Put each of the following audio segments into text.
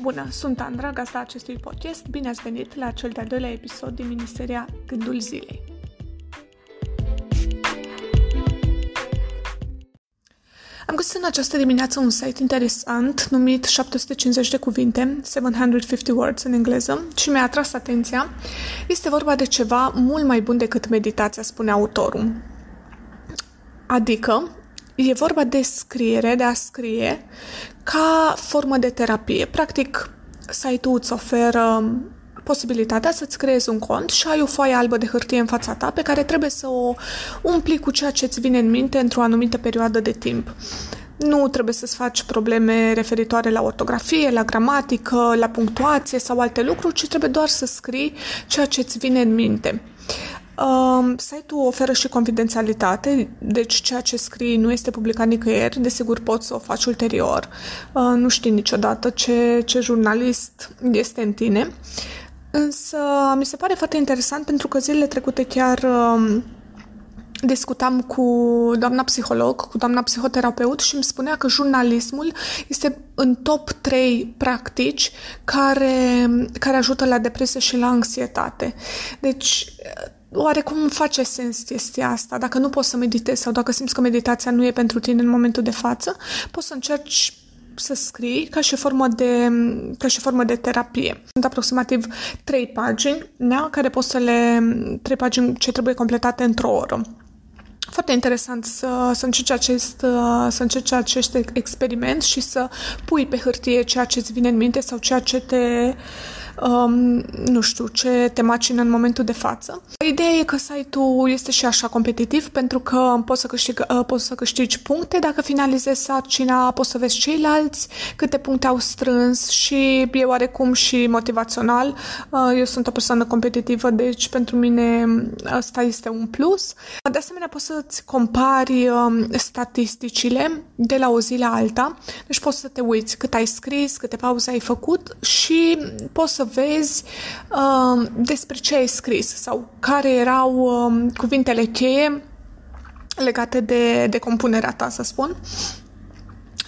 Bună, sunt Andra, gazda acestui podcast. Bine ați venit la cel de-al doilea episod din miniseria Gândul Zilei. Am găsit în această dimineață un site interesant numit 750 de cuvinte, 750 words în engleză, și mi-a atras atenția. Este vorba de ceva mult mai bun decât meditația, spune autorul. Adică, e vorba de scriere, de a scrie, ca formă de terapie. Practic, site-ul îți oferă posibilitatea să-ți creezi un cont și ai o foaie albă de hârtie în fața ta pe care trebuie să o umpli cu ceea ce îți vine în minte într-o anumită perioadă de timp. Nu trebuie să-ți faci probleme referitoare la ortografie, la gramatică, la punctuație sau alte lucruri, ci trebuie doar să scrii ceea ce îți vine în minte. Um, site-ul oferă și confidențialitate, deci ceea ce scrii nu este publicat nicăieri, desigur poți să o faci ulterior. Uh, nu știi niciodată ce, ce jurnalist este în tine. Însă mi se pare foarte interesant pentru că zilele trecute chiar uh, discutam cu doamna psiholog, cu doamna psihoterapeut și îmi spunea că jurnalismul este în top 3 practici care, care ajută la depresie și la anxietate. Deci, oarecum face sens chestia asta. Dacă nu poți să meditezi sau dacă simți că meditația nu e pentru tine în momentul de față, poți să încerci să scrii ca și formă de, ca și formă de terapie. Sunt aproximativ trei pagini, da, care poți să le... trei pagini ce trebuie completate într-o oră. Foarte interesant să, să, încerci acest, să încerci acest experiment și să pui pe hârtie ceea ce îți vine în minte sau ceea ce te um, nu știu, ce te macină în momentul de față. Ideea e că site-ul este și așa competitiv pentru că poți să, câștig, uh, poți să câștigi puncte dacă finalizezi sarcina, poți să vezi ceilalți câte puncte au strâns și e oarecum și motivațional. Uh, eu sunt o persoană competitivă, deci pentru mine asta este un plus. De asemenea, poți să-ți compari uh, statisticile de la o zi la alta, deci poți să te uiți cât ai scris, câte pauze ai făcut și poți să vezi uh, despre ce ai scris sau care erau uh, cuvintele cheie legate de, de compunerea ta, să spun.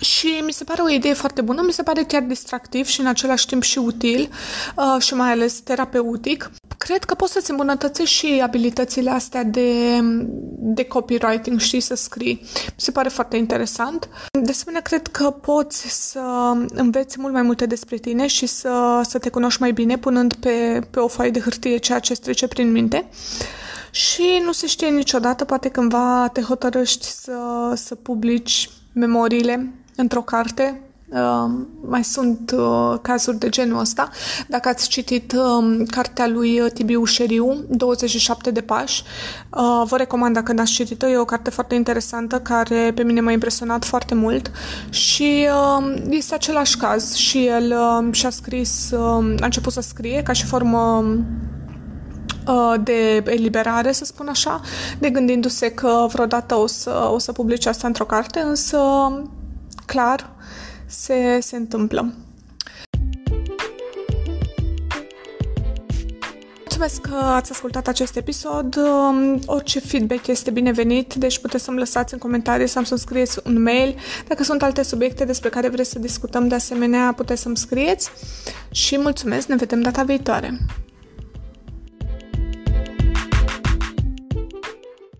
Și mi se pare o idee foarte bună, mi se pare chiar distractiv și în același timp și util uh, și mai ales terapeutic. Cred că poți să-ți îmbunătățești și abilitățile astea de, de copywriting, și să scrii. Mi se pare foarte interesant. De asemenea, cred că poți să înveți mult mai multe despre tine și să, să te cunoști mai bine punând pe, pe o foaie de hârtie ceea ce îți trece prin minte. Și nu se știe niciodată, poate cândva te hotărăști să, să publici memoriile într-o carte. Uh, mai sunt uh, cazuri de genul ăsta. Dacă ați citit uh, cartea lui Tibiu Șeriu, 27 de pași, uh, vă recomand dacă n-ați citit-o. E o carte foarte interesantă care pe mine m-a impresionat foarte mult și uh, este același caz și el uh, și-a scris, uh, a început să scrie ca și formă uh, de eliberare, să spun așa, de gândindu-se că vreodată o să, o să publice asta într-o carte, însă clar se, se întâmplă. Mulțumesc că ați ascultat acest episod. Um, orice feedback este binevenit, deci puteți să-mi lăsați în comentarii sau să-mi scrieți un mail. Dacă sunt alte subiecte despre care vreți să discutăm, de asemenea, puteți să-mi scrieți. Și mulțumesc, ne vedem data viitoare!